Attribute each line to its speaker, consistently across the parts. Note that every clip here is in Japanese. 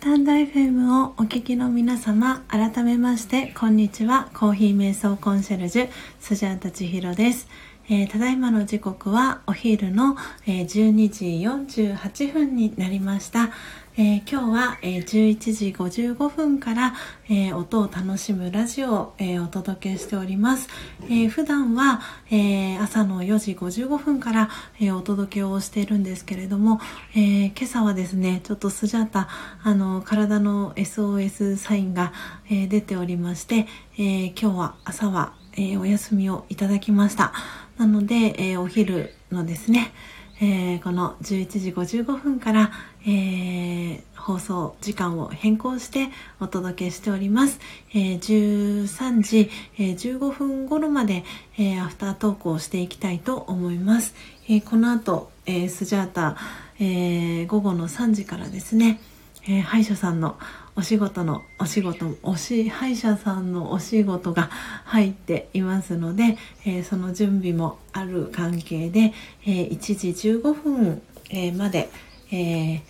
Speaker 1: ド FM をお聞きの皆様、改めまして、こんにちは。コーヒー瞑想コンシェルジュ、スジャータチヒロです。えー、ただいまの時刻はお昼の、えー、12時48分になりました。えー、今日は、えー、11時55分から、えー、音を楽しむラジオを、えお届けしております。え普段は、え朝の4時55分から、えお届けをしているんですけれども、え今朝はですね、ちょっとスジャータ、あの、体の SOS サインが、え出ておりまして、え今日は朝は、えお休みをいただきました。なので、えお昼のですね、えー、この11時55分から、えー、放送時間を変更してお届けしております。えー、13時、え15分頃まで、えアフタートークをしていきたいと思います。えこの後、えスジャータ、え午後の3時からですね、え歯医者さんのお仕事のお仕事おし歯医者さんのお仕事が入っていますので、えー、その準備もある関係で、えー、1時15分、えー、まで、え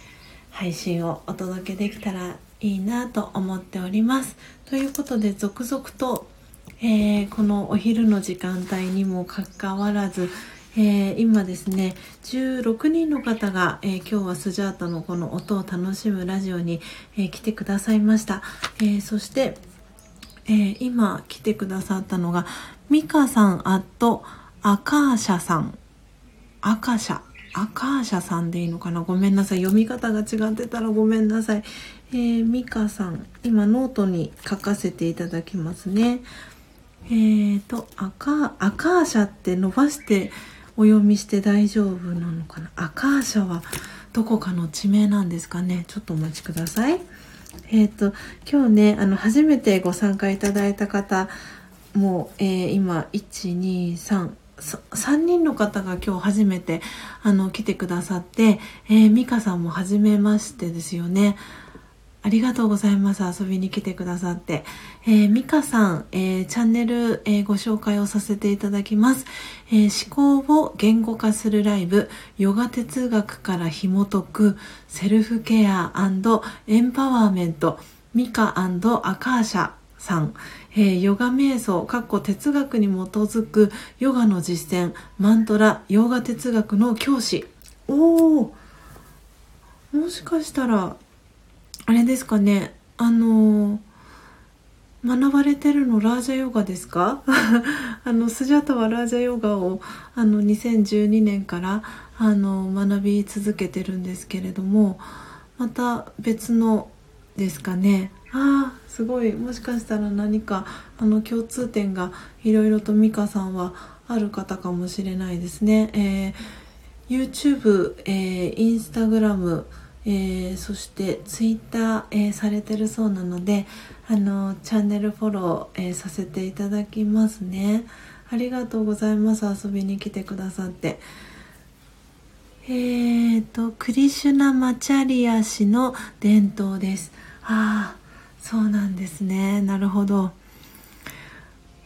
Speaker 1: 配信をお届けできたらいいなと思っております。ということで続々と、えこのお昼の時間帯にもかかわらず、えー、今ですね16人の方が、えー、今日はスジャータのこの音を楽しむラジオに、えー、来てくださいました、えそして、え今来てくださったのがミカさんアットアカーシャさん。アカシャ。アカーシャさんでいいのかな？ごめんなさい。読み方が違ってたらごめんなさい、えー、ミカさん今ノートに書かせていただきますね。えーとアカアカーシャって伸ばしてお読みして大丈夫なのかな？アカーシャはどこかの地名なんですかね？ちょっとお待ちください。えっ、ー、と今日ねあの初めてご参加いただいた方もう、えー、今123 3人の方が今日初めてあの来てくださって、えー、美香さんも初めましてですよね。ありがとうございます。遊びに来てくださって。えー、ミカさん、えー、チャンネル、えー、ご紹介をさせていただきます、えー、思考を言語化するライブ、ヨガ哲学から紐解く。セルフケアエンパワーメント、ミカアカーシャさん、えー、ヨガ瞑想、かっこ哲学に基づく。ヨガの実践、マントラ、ヨガ哲学の教師。おー、もしかしたら、あれですかね。あの学ばれてるのラージャヨガですか？あのスジャタはラージャヨガをあの2012年からあの学び続けてるんですけれどもまた別のですかね。ああすごい。もしかしたら何かあの共通点がいろいろと美香さんはある方かもしれないですね。えー、YouTube、えー、Instagram えー、そしてツイッター、えー、されてるそうなのであのチャンネルフォロー、えー、させていただきますね。ありがとうございます。遊びに来てくださって。えーとクリシュナ・マチャリア氏の伝統です。ああそうなんですね。なるほど。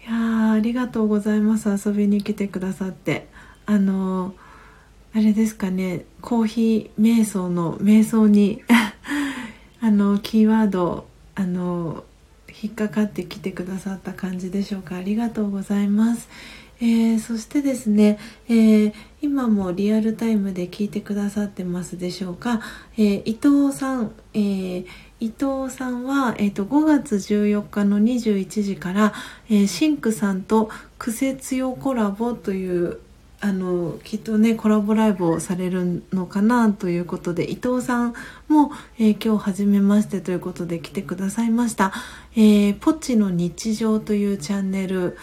Speaker 1: いやありがとうございます。遊びに来てくださって。あのあれですかね。コーヒー瞑想の瞑想に あのキーワードあの引っかかってきてくださった感じでしょうか。ありがとうございます、えー、そしてですね、えー、今もリアルタイムで聞いてくださってますでしょうか、えー、伊藤さん、え伊藤さんは、えーと、5月14日の21時から、えシンクさんと「クセ強コラボ」というあのきっとねコラボライブをされるのかなということで伊藤さんも、えー、今日初めましてということで来てくださいました、えー、ポチの日常というチャンネル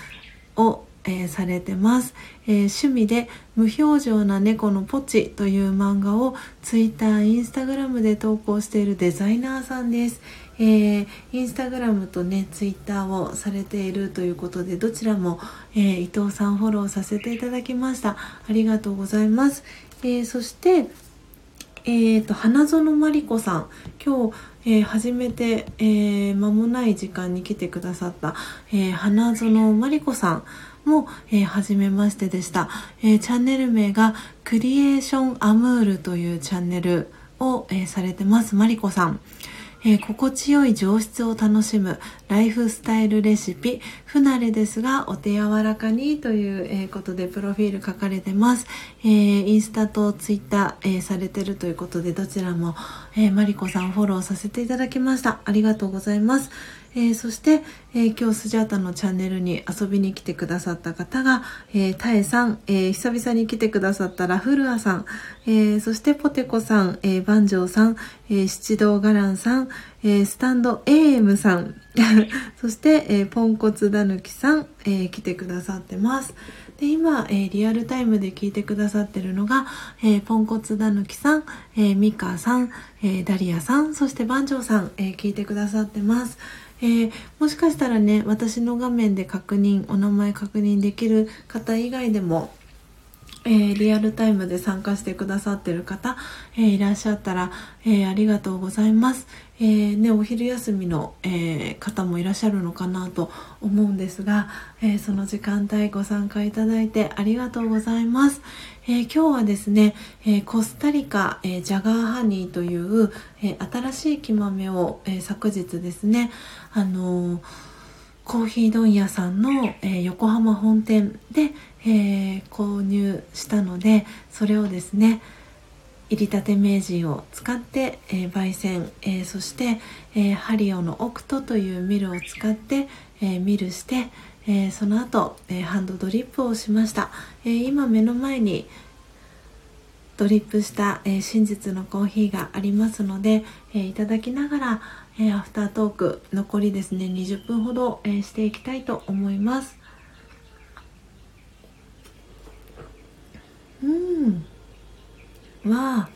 Speaker 1: を、えー、されてます、え趣味で無表情な猫のポチという漫画をツイッター、インスタグラムで投稿しているデザイナーさんです。えー、インスタグラムとねツイッターをされているということでどちらも、えー、伊藤さんフォローさせていただきました。ありがとうございます、えー、そしてえーと、花園まりこさん。今日、えー、初めて、えー、間もない時間に来てくださった、えー、花園まりこさんも、えー、初めましてでした、えー、チャンネル名がクリエーションアムールというチャンネルを、えー、されてますまりこさん。えー、心地よい上質を楽しむライフスタイルレシピ不慣れですがお手柔らかにという、えー、ことでプロフィール書かれてます、えー、インスタとツイッター、えされてるということでどちらも、えマリコさんフォローさせていただきました。ありがとうございます。えー、そして、えー、今日スジャータのチャンネルに遊びに来てくださった方が、えー、タエさん、えー、久々に来てくださったラフルアさん、え、そしてポテコさん、えー、バンジョーさん、え、七道ガランさん、え、スタンド AM さん、そして、え、ポンコツダヌキさん、え、来てくださってます。で今、え、リアルタイムで聞いてくださってるのが、え、ポンコツダヌキさん、え、ミカさん、え、ダリアさん、そしてバンジョーさん、え、聞いてくださってます。えー、もしかしたらね私の画面で確認お名前確認できる方以外でもえー、リアルタイムで参加してくださってる方、えー、いらっしゃったら、えー、ありがとうございます。えね、お昼休みの、え方もいらっしゃるのかなと思うんですが、えその時間帯ご参加いただいてありがとうございます。え今日はですね、えコスタリカ、えジャガーハニーという、え新しい木豆を、え昨日ですね、あのコーヒー問屋さんの、え横浜本店で、え購入したのでそれをですね入りたて名人を使って、えー、焙煎、えー、そして、えー、ハリオのオクトというミルを使って、えミルして、えその後、えハンドドリップをしました、え今目の前にドリップした、え真実のコーヒーがありますので、えいただきながら、えアフタートーク残りですね20分ほど、えしていきたいと思います。うん。は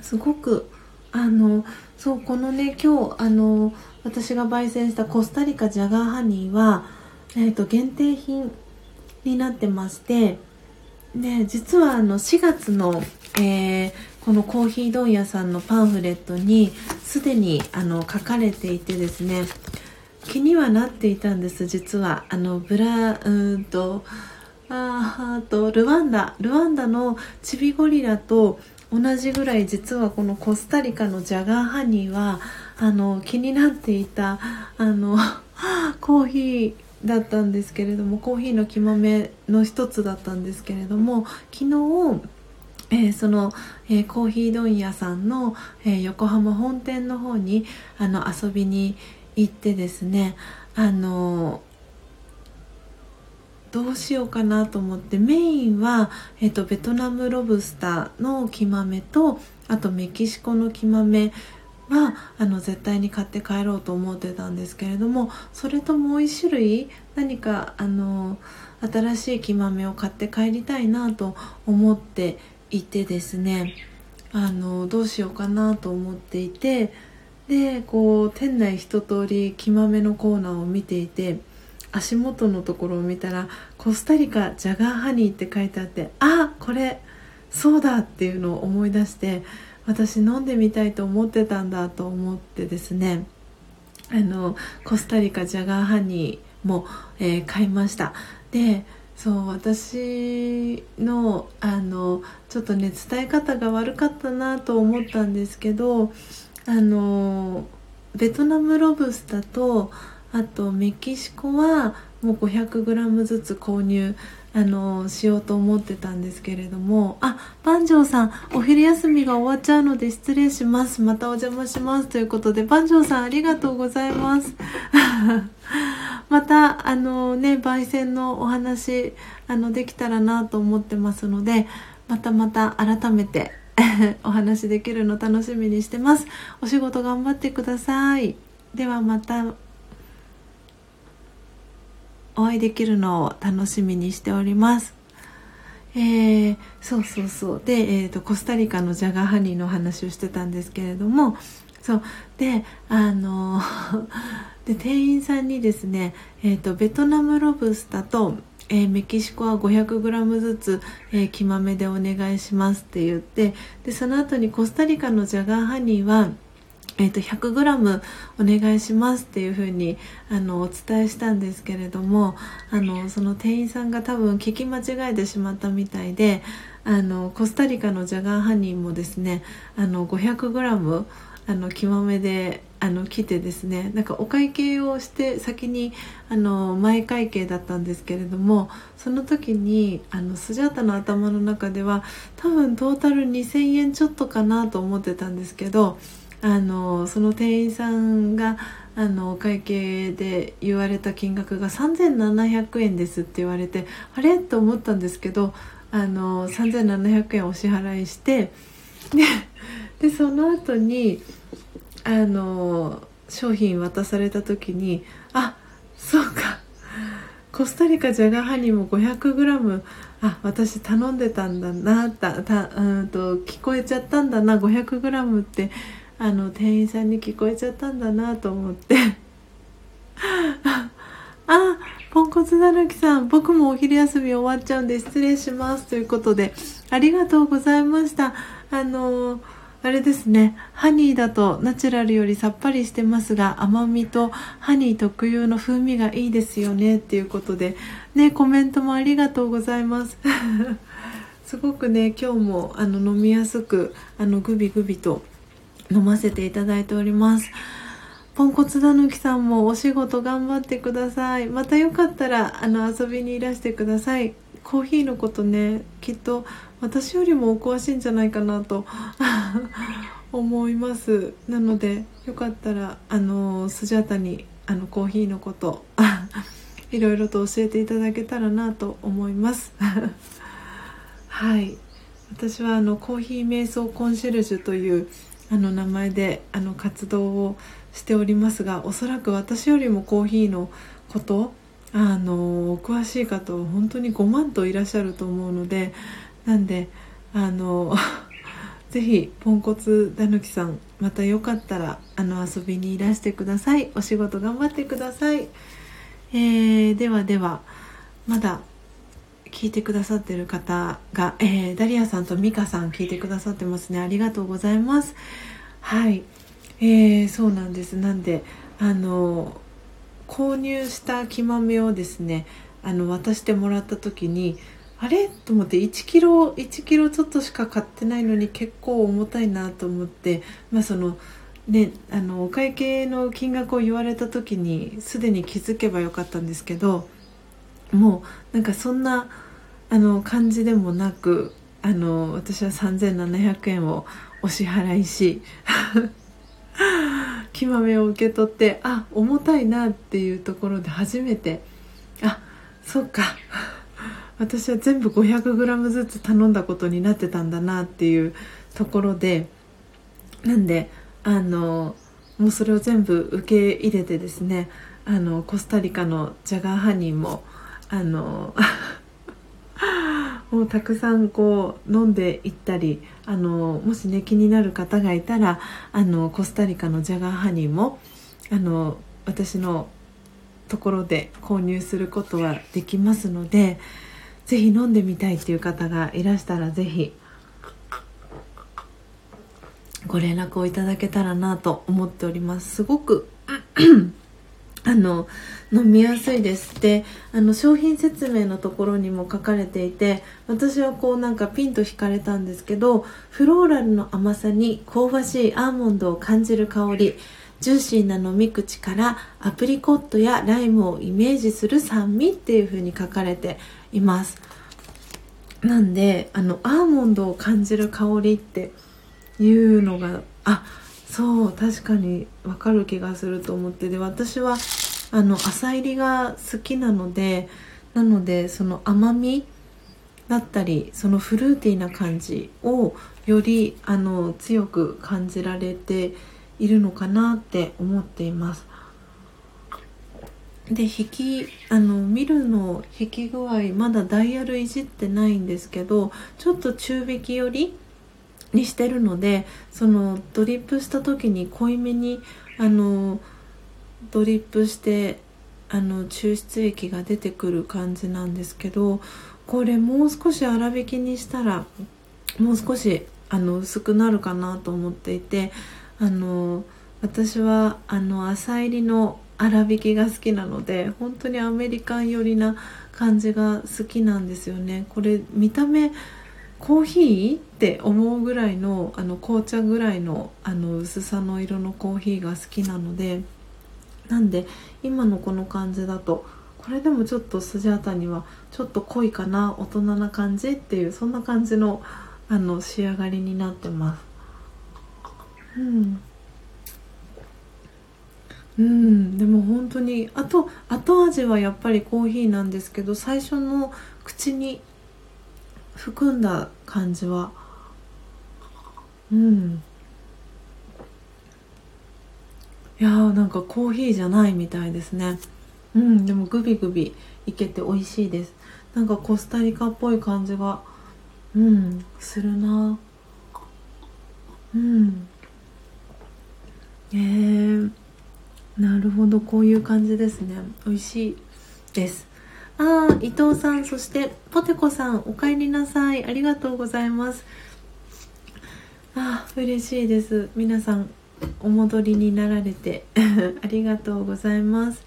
Speaker 1: すごくあのそうこのね今日あの私が焙煎したコスタリカジャガーハニーは、えーと、限定品になってましてで実はあの4月の、えー、このコーヒー問屋さんのパンフレットにすでにあの書かれていてですね気にはなっていたんです実は。あのブラうんとああとルワンダ。ルワンダのチビゴリラと同じぐらい実はこのコスタリカのジャガーハニーはあの気になっていたあのコーヒーだったんですけれどもコーヒーの木豆の一つだったんですけれども昨日えー、その、えー、コーヒー問屋さんの、えー、横浜本店の方にあの遊びに行ってですねあのどうしようかなと思ってメインは、えーと、ベトナムロブスターの木豆とあとメキシコの木豆はあの絶対に買って帰ろうと思ってたんですけれどもそれともう1種類何かあの新しい木豆を買って帰りたいなと思っていてですねあのどうしようかなと思っていてでこう店内一通り木豆のコーナーを見ていて足元のところを見たらコスタリカジャガーハニーって書いてあってあこれそうだっていうのを思い出して私飲んでみたいと思ってたんだと思ってですねあのコスタリカジャガーハニーも、えー、買いました。でそう私のあのちょっとね伝え方が悪かったなと思ったんですけどあのベトナムロブスタとあとメキシコはもう 500g ずつ購入あのしようと思ってたんですけれどもあ番長さんお昼休みが終わっちゃうので失礼します。またお邪魔します。ということで番長さんありがとうございます。またあのね焙煎のお話あのできたらなと思ってますのでまたまた改めて お話できるの楽しみにしてます。お仕事頑張ってください。ではまたお会いできるのを楽しみにしております。えー、そうそうそう。で、えーと、コスタリカのジャガーハニーの話をしてたんですけれども。そう。であの で店員さんにですね、えーと、ベトナムロブスターと、えー、メキシコは 500g ずつ、えー、木豆でお願いしますって言ってでその後にコスタリカのジャガーハニーはえーと、100g お願いしますっていうふうにあのお伝えしたんですけれどもあのその店員さんが多分聞き間違えてしまったみたいであのコスタリカのジャガーハニーもですねあの 500g あの木豆であの来てですねなんかお会計をして先にあの前会計だったんですけれどもその時にあのスジャータの頭の中では多分トータル2000円ちょっとかなと思ってたんですけどあのその店員さんがあのお会計で言われた金額が3700円ですって言われてあれ？と思ったんですけどあの3700円お支払いしてででその後にあの商品渡された時にあそうか。コスタリカジャガハニーも 500g あ私頼んでたんだなたたうんと聞こえちゃったんだな。500g ってあの店員さんに聞こえちゃったんだなと思って。あポンコツだぬきさん僕もお昼休み終わっちゃうんで失礼します。ということでありがとうございました。あのーあれですね。ハニーだとナチュラルよりさっぱりしてますが甘みとハニー特有の風味がいいですよね。っていうことでねコメントもありがとうございます。すごくね今日もあの飲みやすくあのグビグビと飲ませていただいております。ポンコツだぬきさんもお仕事頑張ってください。またよかったらあの遊びにいらしてください。コーヒーのことねきっと私よりもお詳しいんじゃないかなと 思います。なのでよかったらあのスジャータにあのコーヒーのこと いろいろと教えていただけたらなと思います。はい。私はあのコーヒー瞑想コンシェルジュというあの名前であの活動をしておりますがおそらく私よりもコーヒーのことあの詳しい方は本当に5万といらっしゃると思うのでなんであの ぜひポンコツだぬきさんまたよかったらあの遊びにいらしてください。お仕事頑張ってください、えー、ではではまだ聞いてくださってる方が、えー、ダリアさんとミカさん聞いてくださってますね。ありがとうございます。はい。えー、そうなんです。なんであの購入した木豆をですねあの渡してもらった時にあれ？と思って1キロ1キロちょっとしか買ってないのに結構重たいなと思ってまあそのねあのお会計の金額を言われた時にすでに気づけばよかったんですけどもうなんかそんなあの感じでもなくあの私は3700円をお支払いし 木豆を受け取ってあ重たいなっていうところで初めてあそっか。私は全部 500g ずつ頼んだことになってたんだなっていうところでなんであのもうそれを全部受け入れてですねあのコスタリカのジャガーハニーもあの もうたくさんこう飲んでいったりあのもしね気になる方がいたらあのコスタリカのジャガーハニーもあの私のところで購入することはできますので。ぜひ飲んでみたいっていう方がいらしたらぜひご連絡をいただけたらなと思っております。すごく あの飲みやすいです。であの商品説明のところにも書かれていて私はこうなんかピンと引かれたんですけどフローラルの甘さに香ばしいアーモンドを感じる香りジューシーな飲み口からアプリコットやライムをイメージする酸味っていう風に書かれていますなんであのアーモンドを感じる香りっていうのがあそう確かにわかる気がすると思ってで私はあの浅入りが好きなのでなのでその甘みだったりそのフルーティーな感じをよりあの強く感じられているのかなって思っています。で引きあの見るの引き具合まだダイヤルいじってないんですけどちょっと中引き寄りにしてるのでそのドリップした時に濃いめにあのドリップしてあの抽出液が出てくる感じなんですけどこれもう少し粗挽きにしたらもう少しあの薄くなるかなと思っていてあの私はあの浅入りの粗挽きが好きなので本当にアメリカン寄りな感じが好きなんですよねこれ見た目コーヒーって思うぐらいのあの紅茶ぐらいのあの薄さの色のコーヒーが好きなのでなんで今のこの感じだとこれでもちょっとスジャータにはちょっと濃いかな大人な感じっていうそんな感じのあの仕上がりになってます。うんうん、でも本当にあと後味はやっぱりコーヒーなんですけど最初の口に含んだ感じはうん。いやーなんかコーヒーじゃないみたいですね。うんでもグビグビいけて美味しいです。なんかコスタリカっぽい感じがうんするな。うん。えー、なるほどこういう感じですね。美味しいです。ああ伊藤さんそしてポテコさんお帰りなさい。ありがとうございます。あ嬉しいです。皆さんお戻りになられて。ありがとうございます。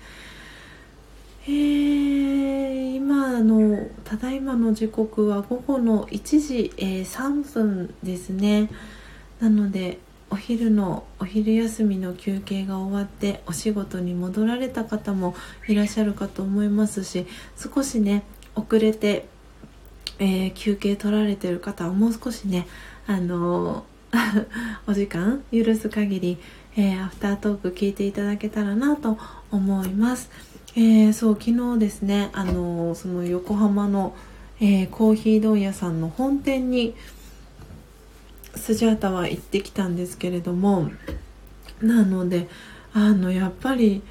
Speaker 1: えー、今のただいまの時刻は午後の1時、えー、3分ですね。なのでお昼のお昼休みの休憩が終わってお仕事に戻られた方もいらっしゃるかと思いますし少しね遅れて、えー、休憩取られてる方はもう少しねあのー、お時間許す限り、えー、アフタートーク聞いていただけたらなと思います。えー、そう昨日ですねあのその横浜の、えコーヒー問屋さんの本店にスジャータは行ってきたんですけれどもなのであのやっぱり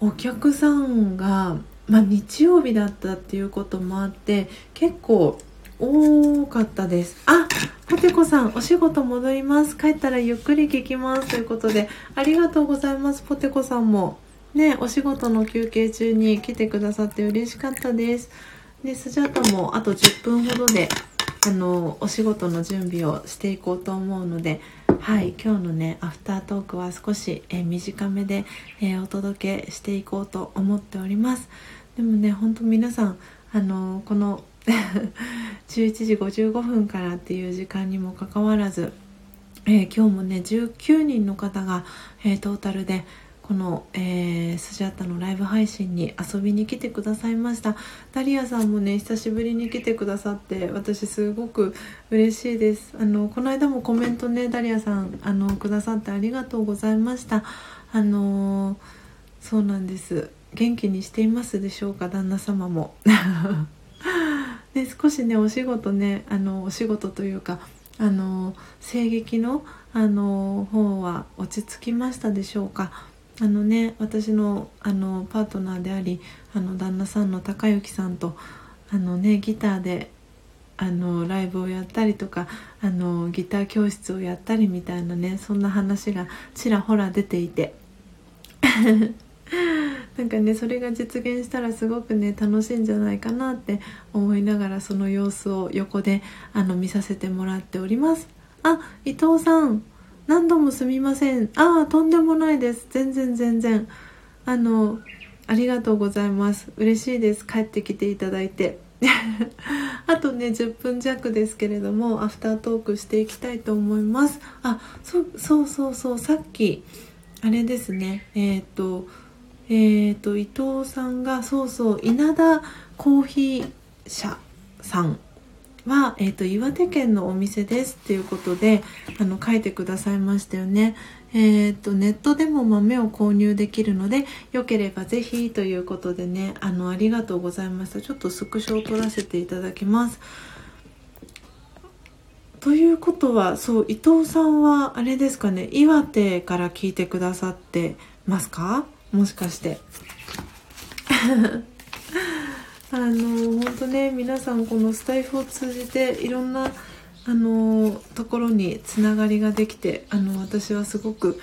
Speaker 1: お客さんが、まあ、日曜日だったっていうこともあって結構多かったです。あポテコさんお仕事戻ります。帰ったらゆっくり聞きますということでありがとうございます。ポテコさんもねお仕事の休憩中に来てくださって嬉しかったです。でスジャータもあと10分ほどであのお仕事の準備をしていこうと思うのではい今日のねアフタートークは少し、え、短めで、え、お届けしていこうと思っております。でもね本当皆さんあのこの 11時55分からっていう時間にもかかわらず、えー、今日もね19人の方が、えトータルでこの、えー、スジャタのライブ配信に遊びに来てくださいました。ダリアさんもね久しぶりに来てくださって私すごく嬉しいです。あのこの間もコメントねダリアさんあのくださってありがとうございました。あのそうなんです。元気にしていますでしょうか？旦那様も。で 少しねお仕事ねあのお仕事というかあの声劇のあの方は落ち着きましたでしょうか？あのね私のあのパートナーでありあの旦那さんの高之さんとあのねギターであのライブをやったりとかあのギター教室をやったりみたいなねそんな話がちらほら出ていて。なんかねそれが実現したらすごくね楽しいんじゃないかなって思いながらその様子を横であの見させてもらっております。あ伊藤さん。何度もすみません。ああとんでもないです。全然全然。あのありがとうございます。嬉しいです。帰ってきていただいて。あとね10分弱ですけれどもアフタートークしていきたいと思います。あそそうそうそう。さっきあれですね。えっ、ー、とえっ、ー、と伊藤さんがそうそう稲田コーヒー社さん。は、えーと、岩手県のお店ですっていうことであの書いてくださいましたよね。えーと、ネットでも豆を購入できるのでよければぜひということでねあのありがとうございましたちょっとスクショを撮らせていただきます。ということはそう伊藤さんはあれですかね岩手から聞いてくださってますか？もしかして。あの本当ね皆さんこのスタイフを通じていろんなあのところにつながりができてあの私はすごく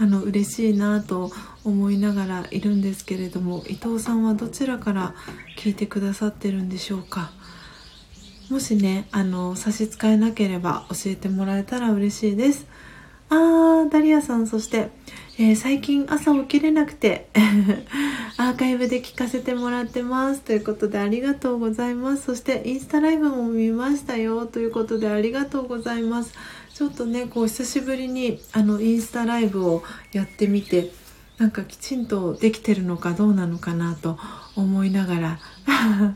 Speaker 1: あの嬉しいなと思いながらいるんですけれども伊藤さんはどちらから聞いてくださってるんでしょうか？もしねあの差し支えなければ教えてもらえたら嬉しいです。あーダリアさんそして、えー、最近朝起きれなくて アーカイブで聞かせてもらってます。ということでありがとうございます。そしてインスタライブも見ましたよ。ということでありがとうございます。ちょっとねこう久しぶりにあのインスタライブをやってみてなんかきちんとできてるのかどうなのかなと思いながら。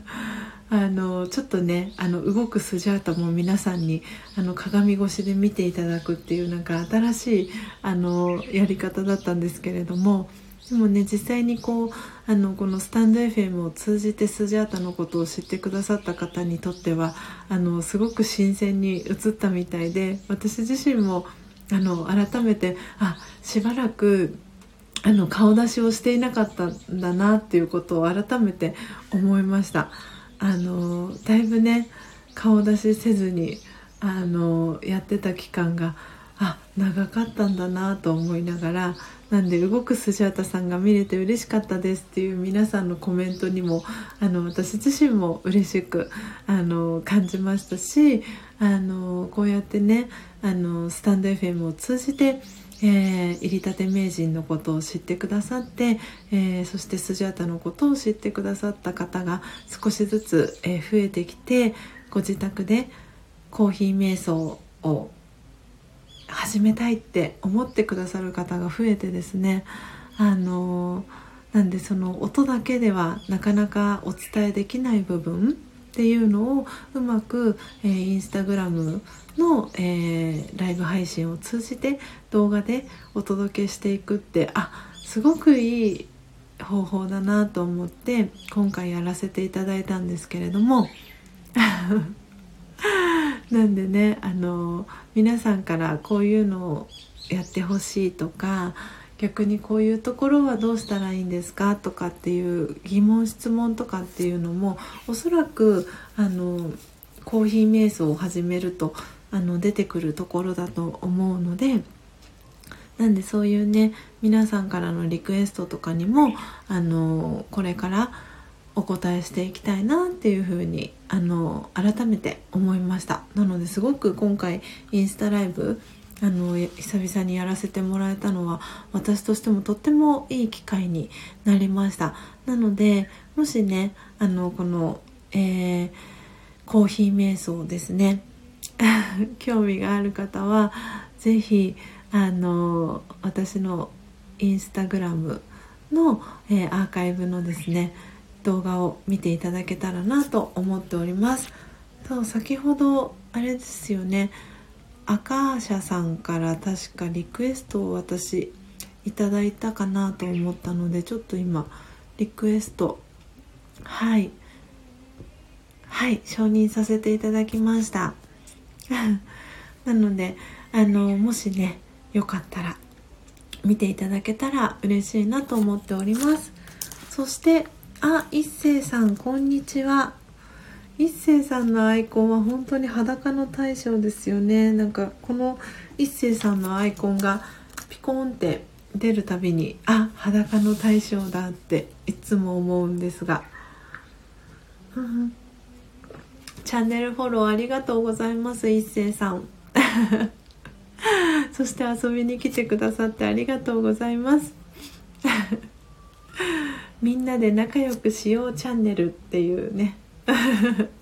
Speaker 1: あのちょっとねあの動くスジャータも皆さんにあの鏡越しで見ていただくっていうなんか新しいあのやり方だったんですけれどもでもね実際にこうあのこのスタンド FM を通じてスジャータのことを知ってくださった方にとってはあのすごく新鮮に映ったみたいで私自身もあの改めてあしばらくあの顔出しをしていなかったんだなっていうことを改めて思いました。あのだいぶね顔出しせずにあのやってた期間があ長かったんだなと思いながらなんで動くスジャータさんが見れて嬉しかったですっていう皆さんのコメントにもあの私自身も嬉しくあの感じましたしあのこうやってねあのスタンド FM を通じてえー、入りたて名人のことを知ってくださって、えー、そしてスジャータのことを知ってくださった方が少しずつ、えー、増えてきてご自宅でコーヒー瞑想を始めたいって思ってくださる方が増えてですねあのなんでその音だけではなかなかお伝えできない部分っていうのをうまく、えー、インスタグラムの、えー、ライブ配信を通じて動画でお届けしていくってあすごくいい方法だなと思って今回やらせていただいたんですけれども。なんでねあの皆さんからこういうのをやってほしいとか逆にこういうところはどうしたらいいんですかとかっていう疑問質問とかっていうのもおそらくあのコーヒー瞑想を始めるとあの出てくるところだと思うのでなんでそういうね皆さんからのリクエストとかにもあのこれからお答えしていきたいなっていうふうにあの改めて思いました。なのですごく今回インスタライブあの久々にやらせてもらえたのは私としてもとってもいい機会になりました。なのでもしねあのこの、えー、コーヒー瞑想ですね。興味がある方は是非あの私のインスタグラムの、えー、アーカイブのですね動画を見ていただけたらなと思っております。そう先ほどあれですよね。アカーシャさんから確かリクエストを私いただいたかなと思ったのでちょっと今リクエストはい。はい承認させていただきました。なのであのもしねよかったら見ていただけたら嬉しいなと思っております。そしてあ一星さんこんにちは。一星さんのアイコンは本当に裸の大将ですよね。なんかこの一星さんのアイコンがピコンって出るたびにあ裸の大将だっていつも思うんですが。チャンネルフォローありがとうございます一星さん。そして遊びに来てくださってありがとうございます。みんなで仲良くしようチャンネルっていうね。フフフ。